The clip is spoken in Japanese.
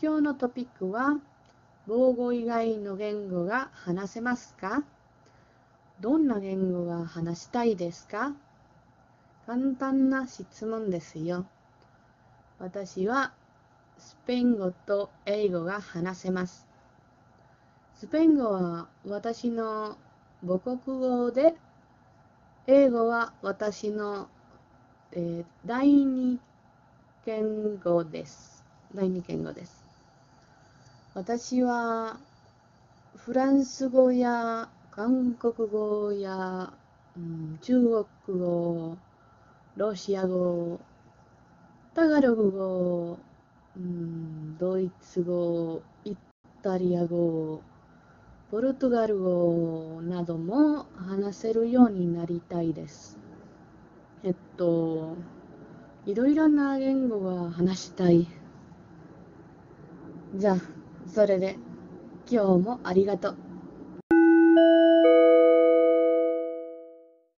今日のトピックは、母語以外の言語が話せますか？どんな言語が話したいですか？簡単な質問ですよ。私はスペイン語と英語が話せます。スペイン語は私の母国語で、英語は私の、えー、第二言語です。第二言語です。私はフランス語や韓国語や、うん、中国語、ロシア語、タガログ語、うん、ドイツ語、イタリア語、ポルトガル語なども話せるようになりたいです。えっと、いろいろな言語が話したい。じゃあ、それで今日もありがとう。